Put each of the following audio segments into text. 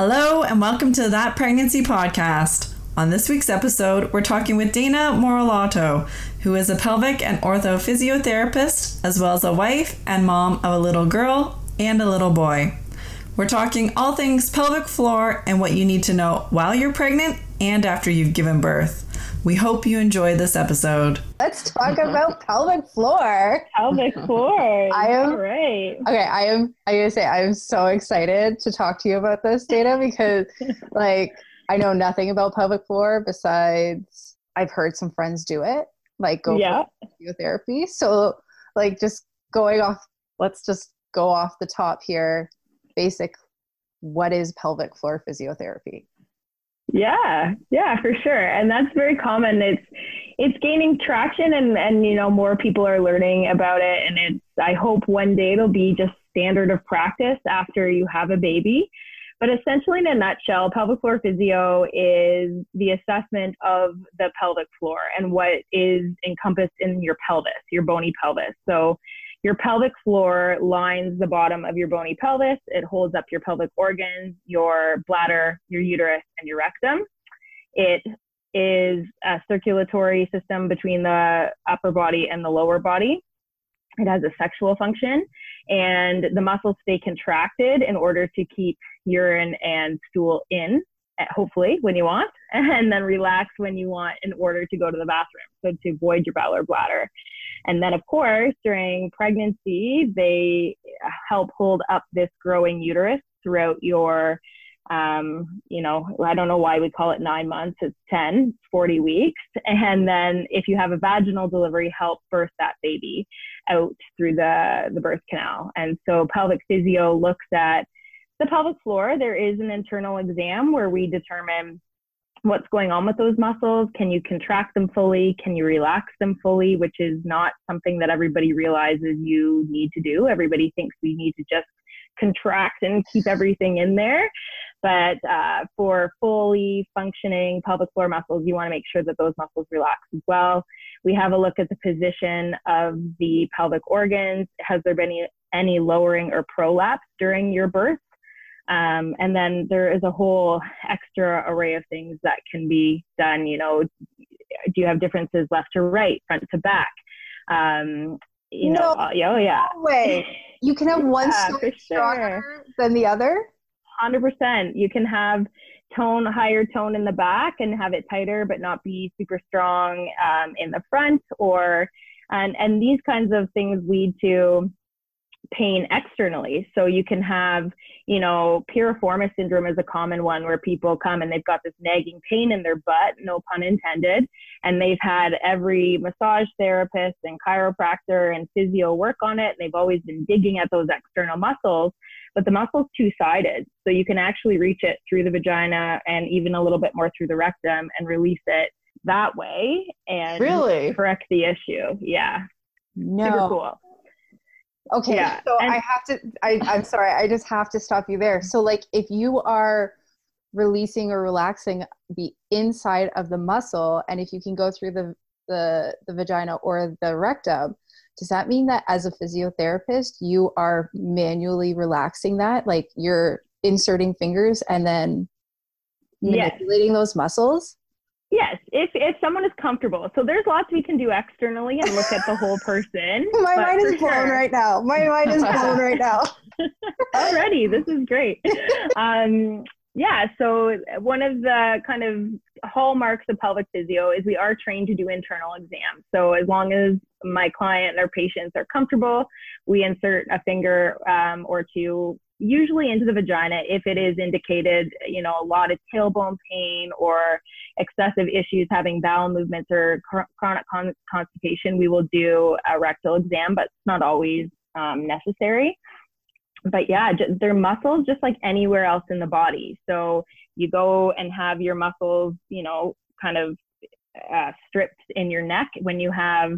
Hello, and welcome to That Pregnancy Podcast. On this week's episode, we're talking with Dana Morolato, who is a pelvic and ortho physiotherapist, as well as a wife and mom of a little girl and a little boy. We're talking all things pelvic floor and what you need to know while you're pregnant and after you've given birth. We hope you enjoy this episode. Let's talk about pelvic floor. Pelvic floor. I am all right. Okay, I am. I gotta say, I am so excited to talk to you about this Dana because, like, I know nothing about pelvic floor besides I've heard some friends do it, like go yeah. for physiotherapy. So, like, just going off, let's just go off the top here. Basic, what is pelvic floor physiotherapy? Yeah, yeah, for sure. And that's very common. It's it's gaining traction and and you know more people are learning about it and it's I hope one day it'll be just standard of practice after you have a baby. But essentially, in a nutshell, pelvic floor physio is the assessment of the pelvic floor and what is encompassed in your pelvis, your bony pelvis. So, your pelvic floor lines the bottom of your bony pelvis. It holds up your pelvic organs, your bladder, your uterus, and your rectum. It is a circulatory system between the upper body and the lower body. It has a sexual function, and the muscles stay contracted in order to keep urine and stool in, eh, hopefully, when you want, and then relax when you want in order to go to the bathroom. So to void your bowel or bladder. And then, of course, during pregnancy, they help hold up this growing uterus throughout your, um, you know, I don't know why we call it nine months, it's 10, 40 weeks. And then if you have a vaginal delivery, help birth that baby out through the, the birth canal. And so pelvic physio looks at the pelvic floor. There is an internal exam where we determine what's going on with those muscles. Can you contract them fully? Can you relax them fully? Which is not something that everybody realizes you need to do. Everybody thinks we need to just contract and keep everything in there. But uh, for fully functioning pelvic floor muscles, you want to make sure that those muscles relax as well. We have a look at the position of the pelvic organs. Has there been any, any lowering or prolapse during your birth? Um, and then there is a whole extra array of things that can be done. You know, do you have differences left to right, front to back? Um, you no, know, uh, oh yeah. No way. You can have one Yeah, for sure. stronger than the other. Hundred percent. You can have tone, higher tone in the back, and have it tighter, but not be super strong um, in the front. Or and and these kinds of things lead to pain externally. So you can have, you know, piriformis syndrome is a common one where people come and they've got this nagging pain in their butt, no pun intended, and they've had every massage therapist and chiropractor and physio work on it, and they've always been digging at those external muscles, but the muscle's two-sided. So you can actually reach it through the vagina and even a little bit more through the rectum and release it that way and Really? correct the issue. Yeah. No. Super cool. Okay, Yeah, so and- I have to. I, I'm sorry. I just have to stop you there. So, like, if you are releasing or relaxing the inside of the muscle, and if you can go through the the the vagina or the rectum, does that mean that as a physiotherapist you are manually relaxing that? Like you're inserting fingers and then Yes. manipulating those muscles? Yes, if if someone is comfortable. So there's lots we can do externally and look at the whole person. My mind is blown sure. right now. My mind is blown right now. Already, this is great. Um, yeah, so one of the kind of hallmarks of pelvic physio is we are trained to do internal exams. So as long as my client and our patients are comfortable, we insert a finger um, or two usually into the vagina if it is indicated, you know, a lot of tailbone pain or excessive issues having bowel movements or chronic con- constipation, we will do a rectal exam, but it's not always um, necessary. But yeah, they're muscles just like anywhere else in the body. So you go and have your muscles, you know, kind of uh, stripped in your neck when you have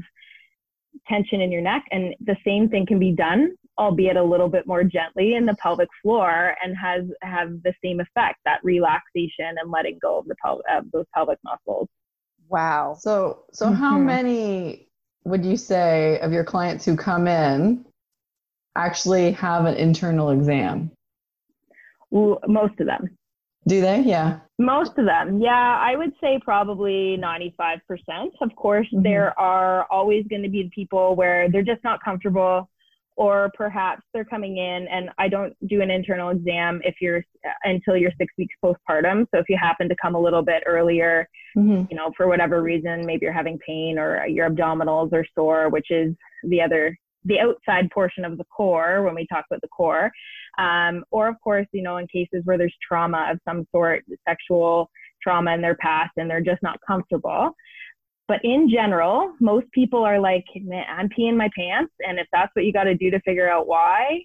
tension in your neck. And the same thing can be done albeit a little bit more gently in the pelvic floor and has have the same effect that relaxation and letting go of the pel- of those pelvic muscles wow so so mm-hmm. how many would you say of your clients who come in actually have an internal exam well, most of them do they yeah most of them yeah i would say probably 95% of course mm-hmm. there are always going to be people where they're just not comfortable or perhaps they're coming in and I don't do an internal exam if you're until you're six weeks postpartum. So if you happen to come a little bit earlier, mm-hmm. you know, for whatever reason, maybe you're having pain or your abdominals are sore, which is the other the outside portion of the core when we talk about the core. Um, or of course, you know, in cases where there's trauma of some sort, sexual trauma in their past and they're just not comfortable. But in general, most people are like, I'm peeing my pants. And if that's what you got to do to figure out why,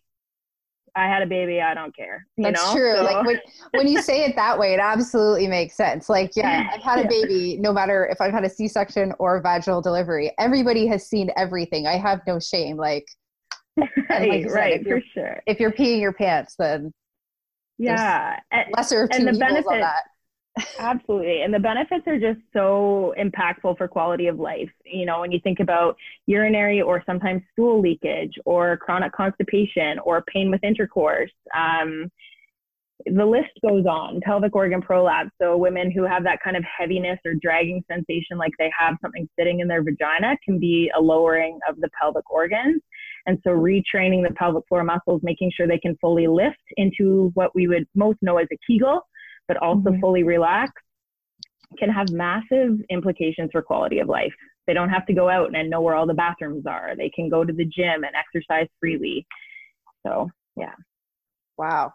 I had a baby, I don't care. That's know? true. So. Like when, when you say it that way, it absolutely makes sense. Like, yeah, I've had a baby, no matter if I've had a C section or vaginal delivery, everybody has seen everything. I have no shame. Like, right, like right, for sure. If you're peeing your pants, then yeah, lesser of two and the benefit, on that. Absolutely. And the benefits are just so impactful for quality of life. You know, when you think about urinary or sometimes stool leakage or chronic constipation or pain with intercourse, um, the list goes on. Pelvic organ prolapse. So, women who have that kind of heaviness or dragging sensation, like they have something sitting in their vagina, can be a lowering of the pelvic organs. And so, retraining the pelvic floor muscles, making sure they can fully lift into what we would most know as a Kegel but also mm-hmm. fully relaxed can have massive implications for quality of life. They don't have to go out and know where all the bathrooms are. They can go to the gym and exercise freely. So, yeah. Wow.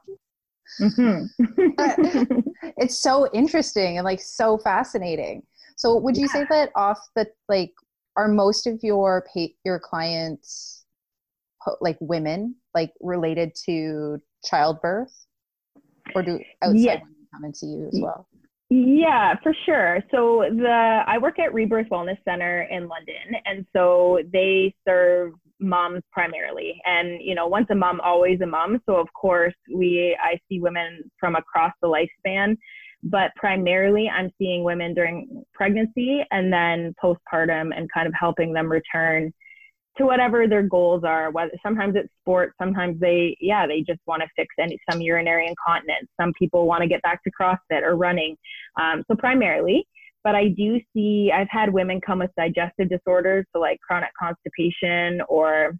Mm-hmm. it's so interesting and like so fascinating. So, would you yeah. say that off the like are most of your pay, your clients like women like related to childbirth or do outside yes coming to you as well? Yeah, for sure. So the I work at Rebirth Wellness Center in London, and so they serve moms primarily. And you know, once a mom, always a mom. So of course, we I see women from across the lifespan, but primarily I'm seeing women during pregnancy and then postpartum, and kind of helping them return to whatever their goals are. Whether sometimes it's sports, sometimes they yeah they just want to fix any some urinary incontinence. Some people want to get back to CrossFit or running. Um, so primarily, but I do see I've had women come with digestive disorders, so like chronic constipation or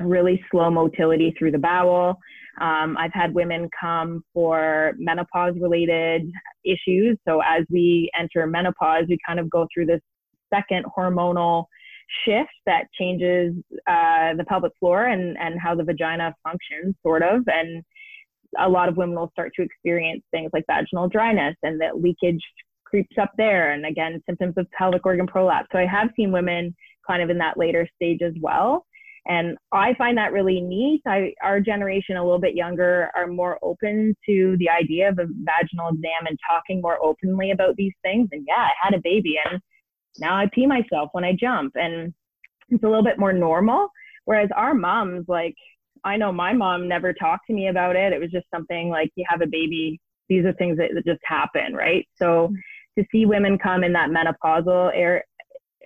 really slow motility through the bowel. Um, I've had women come for menopause related issues. So as we enter menopause, we kind of go through this second hormonal shift that changes uh, the pelvic floor and, and how the vagina functions, sort of. And a lot of women will start to experience things like vaginal dryness and that leakage creeps up there. And again, symptoms of pelvic organ prolapse. So I have seen women kind of in that later stage as well. And I find that really neat. I, our generation, a little bit younger, are more open to the idea of a vaginal exam and talking more openly about these things. And yeah, I had a baby and now I pee myself when I jump. And it's a little bit more normal. Whereas our moms, like, I know my mom never talked to me about it. It was just something like you have a baby. These are things that, that just happen, right? So to see women come in that menopausal air,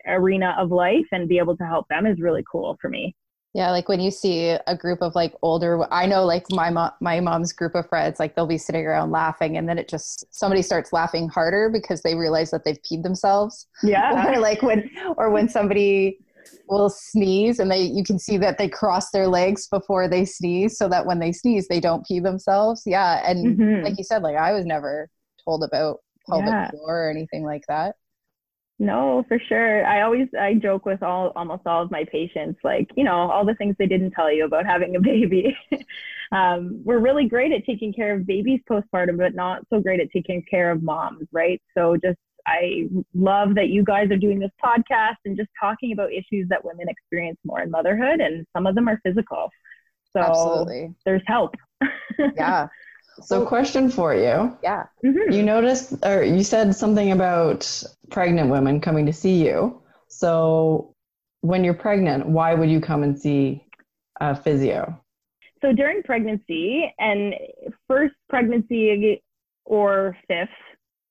arena of life and be able to help them is really cool for me. Yeah, like when you see a group of like older, I know like my mom, my mom's group of friends, like they'll be sitting around laughing, and then it just somebody starts laughing harder because they realize that they've peed themselves. Yeah. or like when, or when somebody will sneeze and they you can see that they cross their legs before they sneeze so that when they sneeze they don't pee themselves yeah and Mhm. like you said like i was never told about pelvic Yeah. floor or anything like that No, for sure. I always I joke with all almost all of my patients, like you know all the things they didn't tell you about having a baby. um, we're really great at taking care of babies postpartum, but not so great at taking care of moms, right? So just I love that you guys are doing this podcast and just talking about issues that women experience more in motherhood, and some of them are physical. So absolutely there's help. yeah So, question for you. yeah Mhm. You noticed, or you said something about pregnant women coming to see you. So, when you're pregnant, why would you come and see a physio? So during pregnancy and first pregnancy or fifth,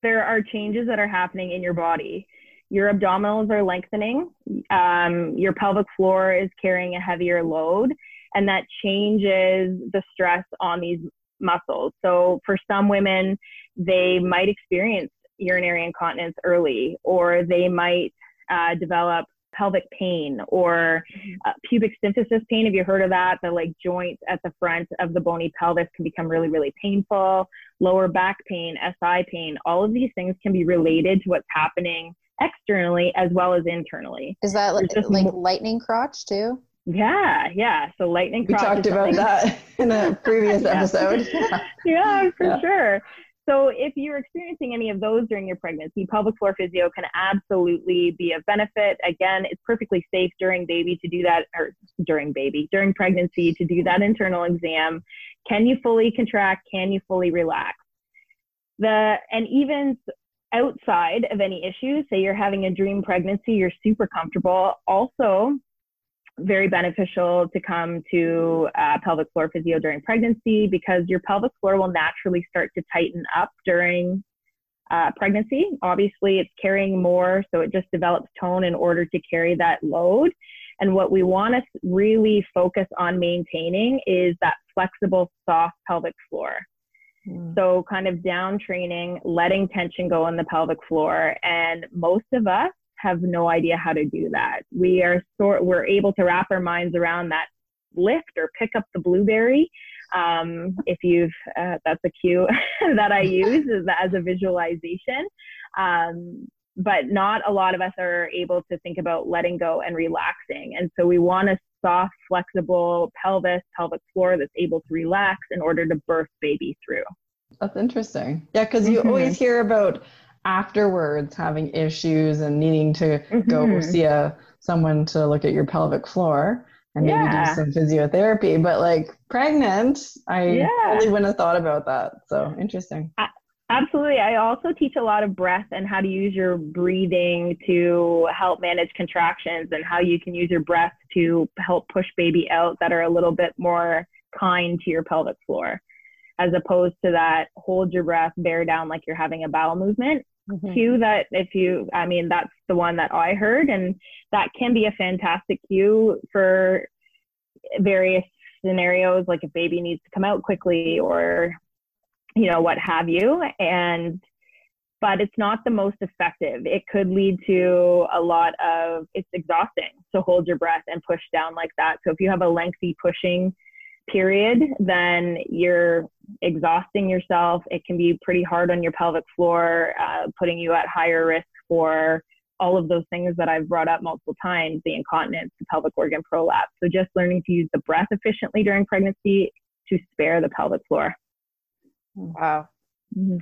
there are changes that are happening in your body. Your abdominals are lengthening. Um, your pelvic floor is carrying a heavier load, and that changes the stress on these muscles. So for some women, they might experience urinary incontinence early, or they might uh, develop pelvic pain or uh, pubic symphysis pain. Have you heard of that? The like joint at the front of the bony pelvis can become really, really painful. Lower back pain, SI pain, all of these things can be related to what's happening externally as well as internally. is that like, just like mo- lightning crotch too Yeah, yeah. So lightning We crotch talked about that in a previous Yeah. episode. yeah, for Yeah. sure. So if you're experiencing any of those during your pregnancy, pelvic floor physio can absolutely be of benefit. Again, it's perfectly safe during baby to do that, or during baby, during pregnancy to do that internal exam. Can you fully contract? Can you fully relax? The and even outside of any issues, say you're having a dream pregnancy, you're super comfortable. Also, very beneficial to come to uh, pelvic floor physio during pregnancy because your pelvic floor will naturally start to tighten up during uh, pregnancy. Obviously, it's carrying more, so it just develops tone in order to carry that load. And what we want to really focus on maintaining is that flexible, soft pelvic floor. So, kind of down training, letting tension go in the pelvic floor. And most of us have no idea how to do that. We are sort, we're able to wrap our minds around that lift or pick up the blueberry. Um, if you've, uh, that's a cue that I use as, as a visualization. Um, but not a lot of us are able to think about letting go and relaxing. And so we want a soft, flexible pelvis, pelvic floor that's able to relax in order to birth baby through. That's interesting. Yeah, because you Mhm. always hear about afterwards having issues and needing to go Mhm. see a someone to look at your pelvic floor and maybe Yeah. do some physiotherapy. But like pregnant, I Yeah. totally wouldn't have thought about that. So interesting. Absolutely. I also teach a lot of breath and how to use your breathing to help manage contractions and how you can use your breath to help push baby out that are a little bit more kind to your pelvic floor, as opposed to that hold your breath, bear down like you're having a bowel movement. Mhm. Cue that if you, I mean, that's the one that I heard, and that can be a fantastic cue for various scenarios, like if baby needs to come out quickly or you know, what have you. And, but it's not the most effective. It could lead to a lot of, it's exhausting to hold your breath and push down like that. So if you have a lengthy pushing period, then you're exhausting yourself. It can be pretty hard on your pelvic floor, uh, putting you at higher risk for all of those things that I've brought up multiple times the incontinence, the pelvic organ prolapse. So just learning to use the breath efficiently during pregnancy to spare the pelvic floor. wow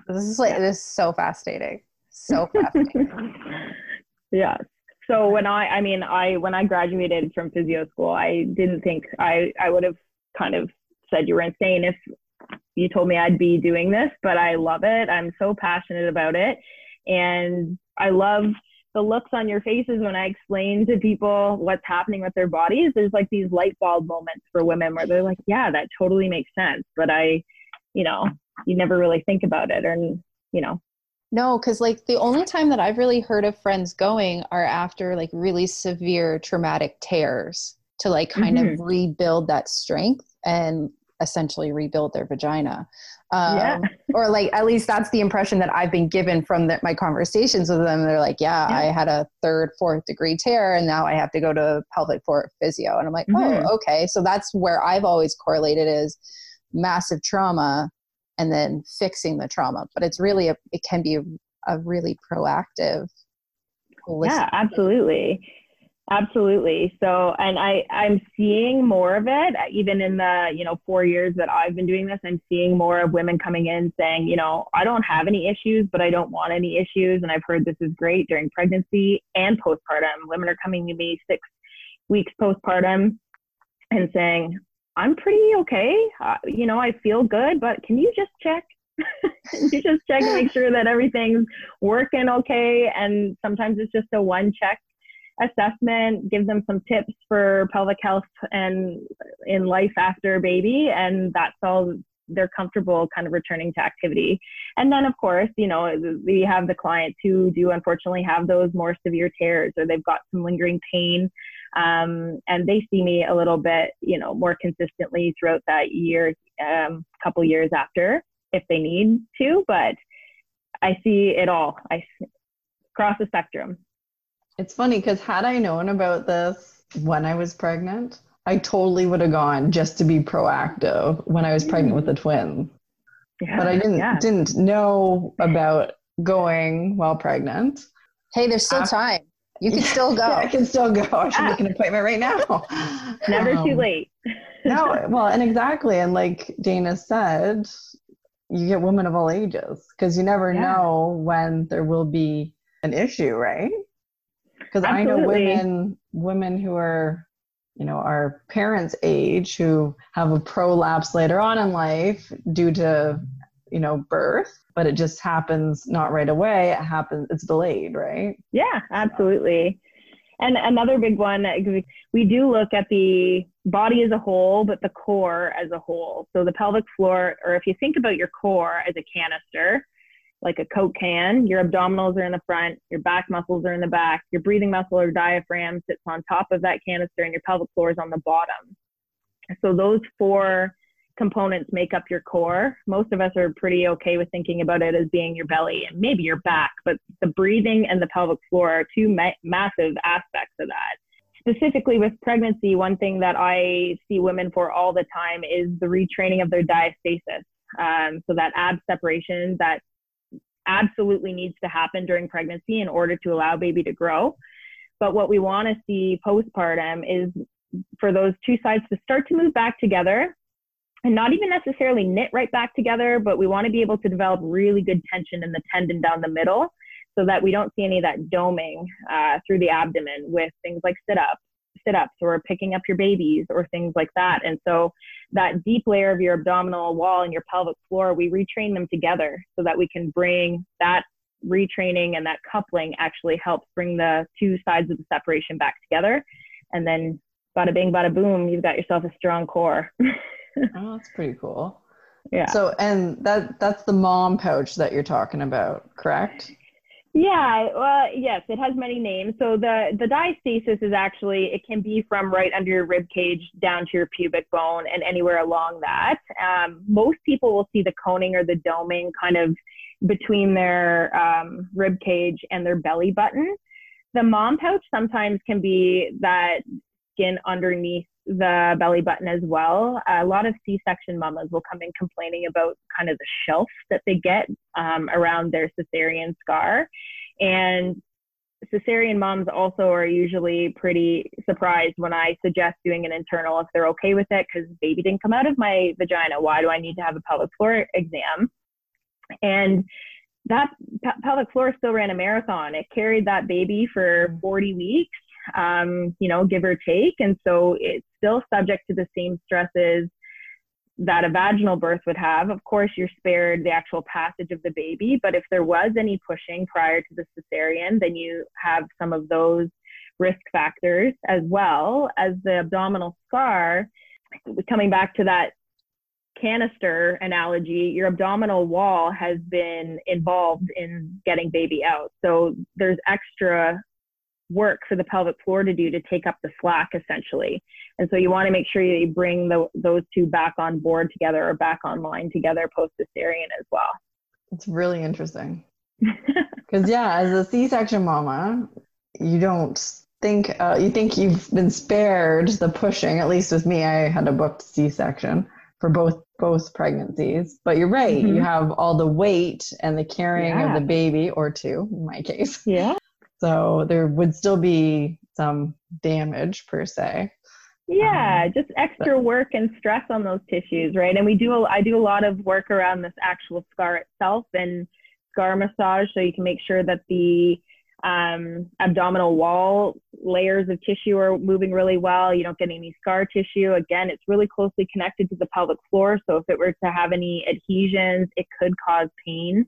this is like this is so fascinating so fascinating yeah. So when I, I mean, I when I graduated from physio school, I didn't think I I would have kind of said you were insane if you told me I'd be doing this, but I love it. I'm so passionate about it, and I love the looks on your faces when I explain to people what's happening with their bodies. There's like these light bulb moments for women where they're like, yeah, that totally makes sense, but I, you know, you never really think about it, or you know, No, because like the only time that I've really heard of friends going are after like really severe traumatic tears to like kind of rebuild that strength and essentially rebuild their vagina. Um, yeah. or like at least that's the impression that I've been given from the, my conversations with them. They're like, yeah, yeah, I had a third, fourth degree tear, and now I have to go to pelvic floor physio. And I'm like, oh, mm-hmm. oh, okay. So that's where I've always correlated is massive trauma and then fixing the trauma. But it's really a, it can be a, a really proactive. Yeah, absolutely. Absolutely. So, and I, I'm seeing more of it, even in the, you know, four years that I've been doing this, I'm seeing more of women coming in saying, you know, I don't have any issues, but I don't want any issues. And I've heard this is great during pregnancy and postpartum. Women are coming to me six weeks postpartum and saying, I'm pretty okay. Uh, you know, I feel good, but can you just check? you just check and make sure that everything's working okay. And sometimes it's just a one check assessment, give them some tips for pelvic health and in life after baby, and that's all they're comfortable kind of returning to activity. And then, of course, you know, we have the clients who do unfortunately have those more severe tears or they've got some lingering pain. Um, and they see me a little bit, you know, more consistently throughout that year, um, couple years after if they need to. But I see it all. I cross the spectrum. It's funny because had I known about this when I was pregnant, I totally would have gone just to be proactive when I was pregnant with the twins. Yeah, but I didn't yeah. didn't know about going while pregnant. Hey, there's still After, time. You can still go. I can still go. I should make an appointment right now. Never um, too late. no, well, and exactly, and like Dana said, you get women of all ages because you never yeah. know when there will be an issue, right? Because I know women women who are you know our parents' age who have a prolapse later on in life due to you know birth but it just happens not right away. It happens it's delayed right? Yeah absolutely. And another big one we do look at the body as a whole but the core as a whole. So the pelvic floor or if you think about your core as a canister like a Coke can. Your abdominals are in the front, your back muscles are in the back, your breathing muscle or diaphragm sits on top of that canister, and your pelvic floor is on the bottom. So those four components make up your core. Most of us are pretty okay with thinking about it as being your belly and maybe your back, but the breathing and the pelvic floor are two ma- massive aspects of that. Specifically with pregnancy, one thing that I see women for all the time is the retraining of their diastasis. Um, so that ab separation, that absolutely needs to happen during pregnancy in order to allow baby to grow. But what we want to see postpartum is for those two sides to start to move back together and not even necessarily knit right back together, but we want to be able to develop really good tension in the tendon down the middle so that we don't see any of that doming uh, through the abdomen with things like sit ups sit ups or picking up your babies or things like that. And so that deep layer of your abdominal wall and your pelvic floor, we retrain them together so that we can bring that retraining and that coupling actually helps bring the two sides of the separation back together. And then bada bing, bada boom, you've got yourself a strong core. oh, that's pretty cool. Yeah. So, and that that's the mom pouch that you're talking about, correct? Yeah, well, yes, it has many names. So the the diastasis is actually it can be from right under your rib cage down to your pubic bone and anywhere along that. Um, most people will see the coning or the doming kind of between their um, rib cage and their belly button. The mom pouch sometimes can be that skin underneath the belly button as well. A lot of C-section mamas will come in complaining about kind of the shelf that they get um, around their cesarean scar. And cesarean moms also are usually pretty surprised when I suggest doing an internal if they're okay with it because baby didn't come out of my vagina. Why do I need to have a pelvic floor exam? And that pelvic floor still ran a marathon. It carried that baby for 40 weeks um, you know, give or take. And so it's still subject to the same stresses that a vaginal birth would have. Of course, you're spared the actual passage of the baby, but if there was any pushing prior to the cesarean, then you have some of those risk factors as well as the abdominal scar. Coming back to that canister analogy, your abdominal wall has been involved in getting baby out. So there's extra work for the pelvic floor to do to take up the slack essentially. And so you want to make sure you bring the, those two back on board together or back online together post cesarean as well. It's really interesting. Because yeah, as a C-section mama, you don't think uh, you think you've been spared the pushing. At least with me, I had a booked C-section for both both pregnancies. But you're right; mm-hmm. you have all the weight and the carrying yeah. of the baby, or two in my case. Yeah. So there would still be some damage per se. Yeah, um, just extra but, work and stress on those tissues, right? And we do I do a lot of work around this actual scar itself and scar massage so you can make sure that the um, abdominal wall layers of tissue are moving really well. You don't get any scar tissue. Again, it's really closely connected to the pelvic floor. So if it were to have any adhesions, it could cause pain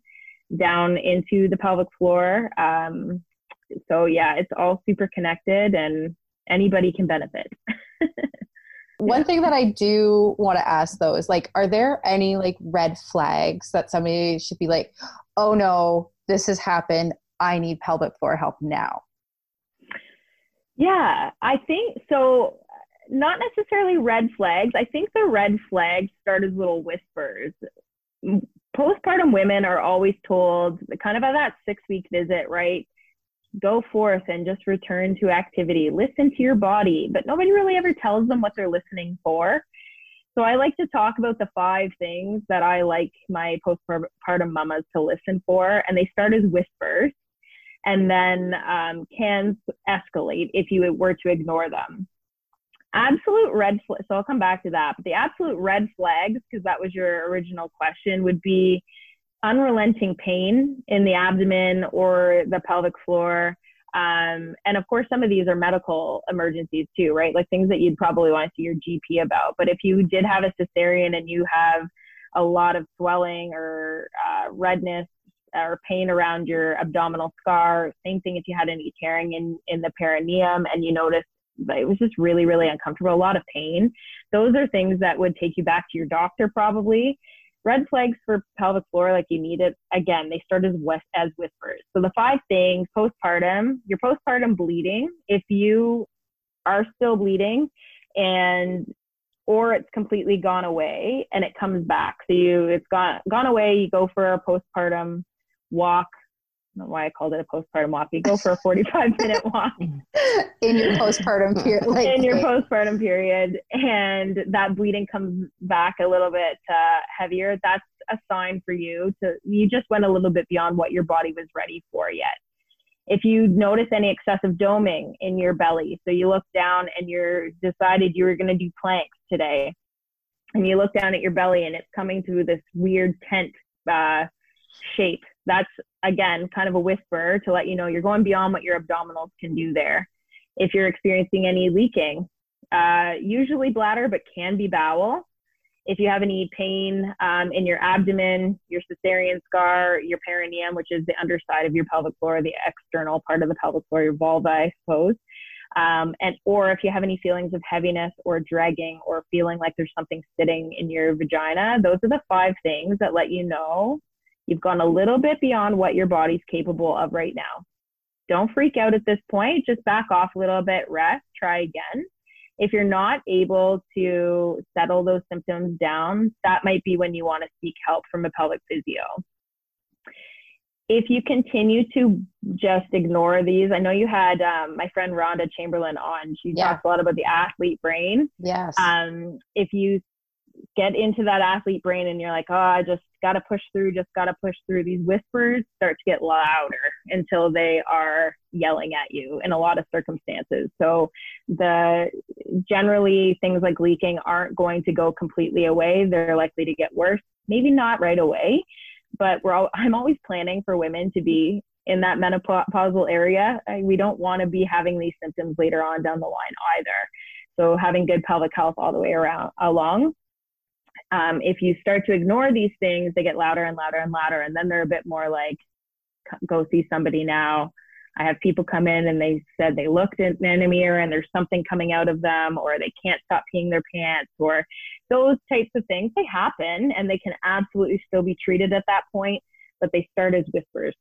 down into the pelvic floor. Um, so yeah, it's all super connected and anybody can benefit. One thing that I do want to ask though is like, are there any like red flags that somebody should be like, oh no, this has happened. I need pelvic floor help now? Yeah, I think so. Not necessarily red flags. I think the red flags start as little whispers. Postpartum women are always told, kind of at that six week visit, right? Go forth and just return to activity. Listen to your body. But nobody really ever tells them what they're listening for. So I like to talk about the five things that I like my postpartum mamas to listen for, and they start as whispers, and then um, can escalate if you were to ignore them. Absolute red flag. So I'll come back to that. But the absolute red flags, because that was your original question, would be unrelenting pain in the abdomen or the pelvic floor, um, and of course, some of these are medical emergencies too, right? Like things that you'd probably want to see your GP about. But if you did have a cesarean and you have a lot of swelling or uh, redness or pain around your abdominal scar, same thing if you had any tearing in, in the perineum and you noticed that it was just really, really uncomfortable, a lot of pain. Those are things that would take you back to your doctor probably red flags for pelvic floor, like you need it. Again, they start as, as whispers. So the five things postpartum, your postpartum bleeding, if you are still bleeding and or it's completely gone away and it comes back. So you it's gone gone away, you go for a postpartum walk why I called it a postpartum walk. You go for a 45 minute walk in your postpartum period. Like, in your postpartum period, and that bleeding comes back a little bit uh, heavier. That's a sign for you to you just went a little bit beyond what your body was ready for yet. If you notice any excessive doming in your belly, so you look down and you're decided you were going to do planks today, and you look down at your belly and it's coming through this weird tent uh, shape that's again kind of a whisper to let you know you're going beyond what your abdominals can do there. If you're experiencing any leaking, uh, usually bladder, but can be bowel. If you have any pain um, in your abdomen, your cesarean scar, your perineum, which is the underside of your pelvic floor, the external part of the pelvic floor, your vulva, I suppose. Um, and or if you have any feelings of heaviness or dragging or feeling like there's something sitting in your vagina, those are the five things that let you know You've gone a little bit beyond what your body's capable of right now. Don't freak out at this point. Just back off a little bit, rest, try again. If you're not able to settle those symptoms down, that might be when you want to seek help from a pelvic physio. If you continue to just ignore these, I know you had um, my friend Rhonda Chamberlain on. She yeah. talks a lot about the athlete brain. Yes. Um, if you get into that athlete brain and you're like, oh, I just got to push through, just got to push through. These whispers start to get louder until they are yelling at you in a lot of circumstances. So the generally things like leaking aren't going to go completely away. They're likely to get worse. Maybe not right away, but we're all, I'm always planning for women to be in that menopausal area. We don't want to be having these symptoms later on down the line either. So having good pelvic health all the way around along um, if you start to ignore these things, they get louder and louder and louder. And then they're a bit more like, go see somebody now. I have people come in and they said they looked in, in a mirror and there's something coming out of them, or they can't stop peeing their pants, or those types of things. They happen and they can absolutely still be treated at that point, but they start as whispers.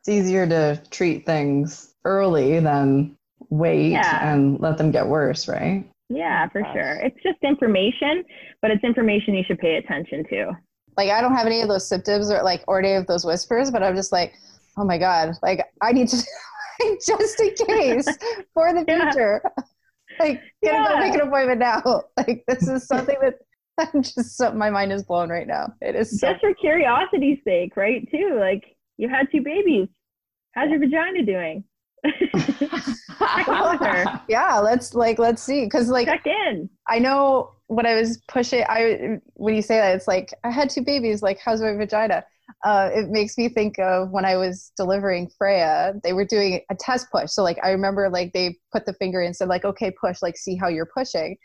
It's easier to treat things early than wait yeah. and let them get worse, right? Yeah, for sure. It's just information, but it's information you should pay attention to. Like I don't have any of those symptoms or like or any of those whispers, but I'm just like, oh my god, like I need to just in case for the future. Yeah. Like, get yeah. go make an appointment now. Like this is something that I'm just so my mind is blown right now. It is so- just for curiosity's sake, right? Too like you had two babies. How's your vagina doing? yeah, let's like let's see because like check in. I know when I was pushing. I when you say that, it's like I had two babies. Like, how's my vagina? Uh, it makes me think of when I was delivering Freya. They were doing a test push. So like I remember like they put the finger in and said like okay push like see how you're pushing,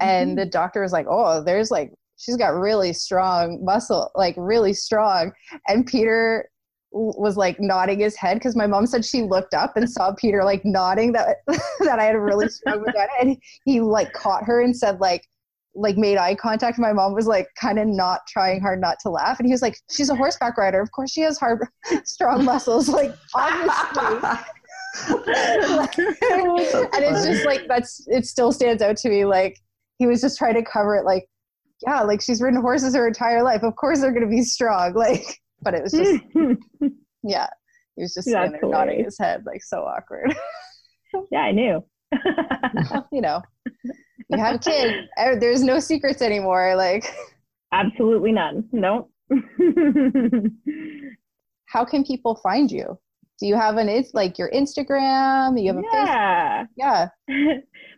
and mm-hmm. the doctor was like oh there's like she's got really strong muscle like really strong, and Peter was like nodding his head because my mom said she looked up and saw Peter like nodding that that I had a really strong vagina and he, like caught her and said like like made eye contact. My mom was like kind of not trying hard not to laugh and he was like she's a horseback rider. Of course she has hard strong muscles like obviously. and it's just like that's it still stands out to me like he was just trying to cover it like yeah like she's ridden horses her entire life of course they're to be strong like but it was just yeah he was just That's nodding his head like so awkward. Yeah i knew. You know you have a kid er, there's no secrets anymore like absolutely none. Nope. How can people find you? Do you have an it's like your instagram? You have a yeah. Yeah.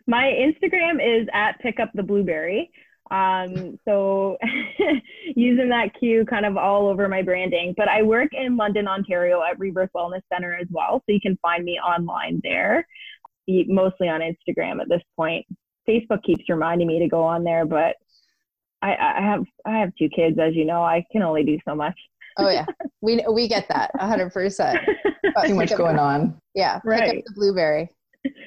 My instagram is at pick up the blueberry um, so using that cue kind of all over my branding. But I work in London, Ontario at Rebirth Wellness Center as well. So you can find me online there, mostly on Instagram at this point. Facebook keeps reminding me to go on there, but I, I have I have two kids, as you know. I can only do so much. oh yeah, we we get that hundred percent. Too much going on. Yeah, right. Up the blueberry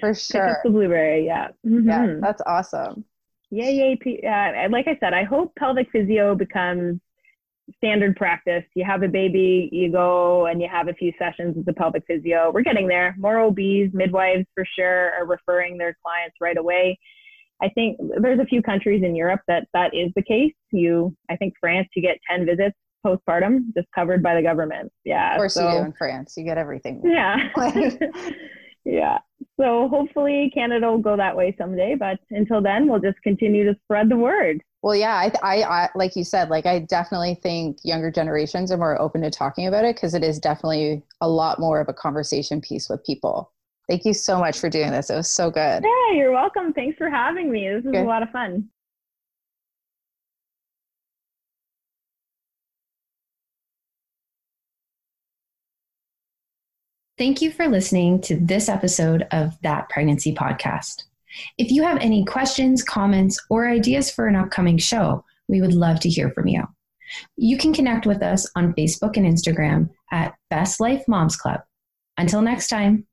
for sure. Pick up the blueberry, yeah. Mm-hmm. Yeah, that's awesome. Yay, yay. Uh, like I said, I hope pelvic physio becomes standard practice. You have a baby, you go and you have a few sessions with the pelvic physio. We're getting there. More OBs, midwives for sure are referring their clients right away. I think there's a few countries in Europe that that is the case. You, I think France, you get 10 visits postpartum just covered by the government. Yeah. Of course so, you do in France. You get everything. Yeah. yeah. So hopefully Canada will go that way someday. But until then, we'll just continue to spread the word. Well, yeah, I, I, I like you said, like I definitely think younger generations are more open to talking about it because it is definitely a lot more of a conversation piece with people. Thank you so much for doing this. It was so good. Yeah, you're welcome. Thanks for having me. This was good. a lot of fun. Thank you for listening to this episode of That Pregnancy Podcast. If you have any questions, comments, or ideas for an upcoming show, we would love to hear from you. You can connect with us on Facebook and Instagram at Best Life Moms Club. Until next time.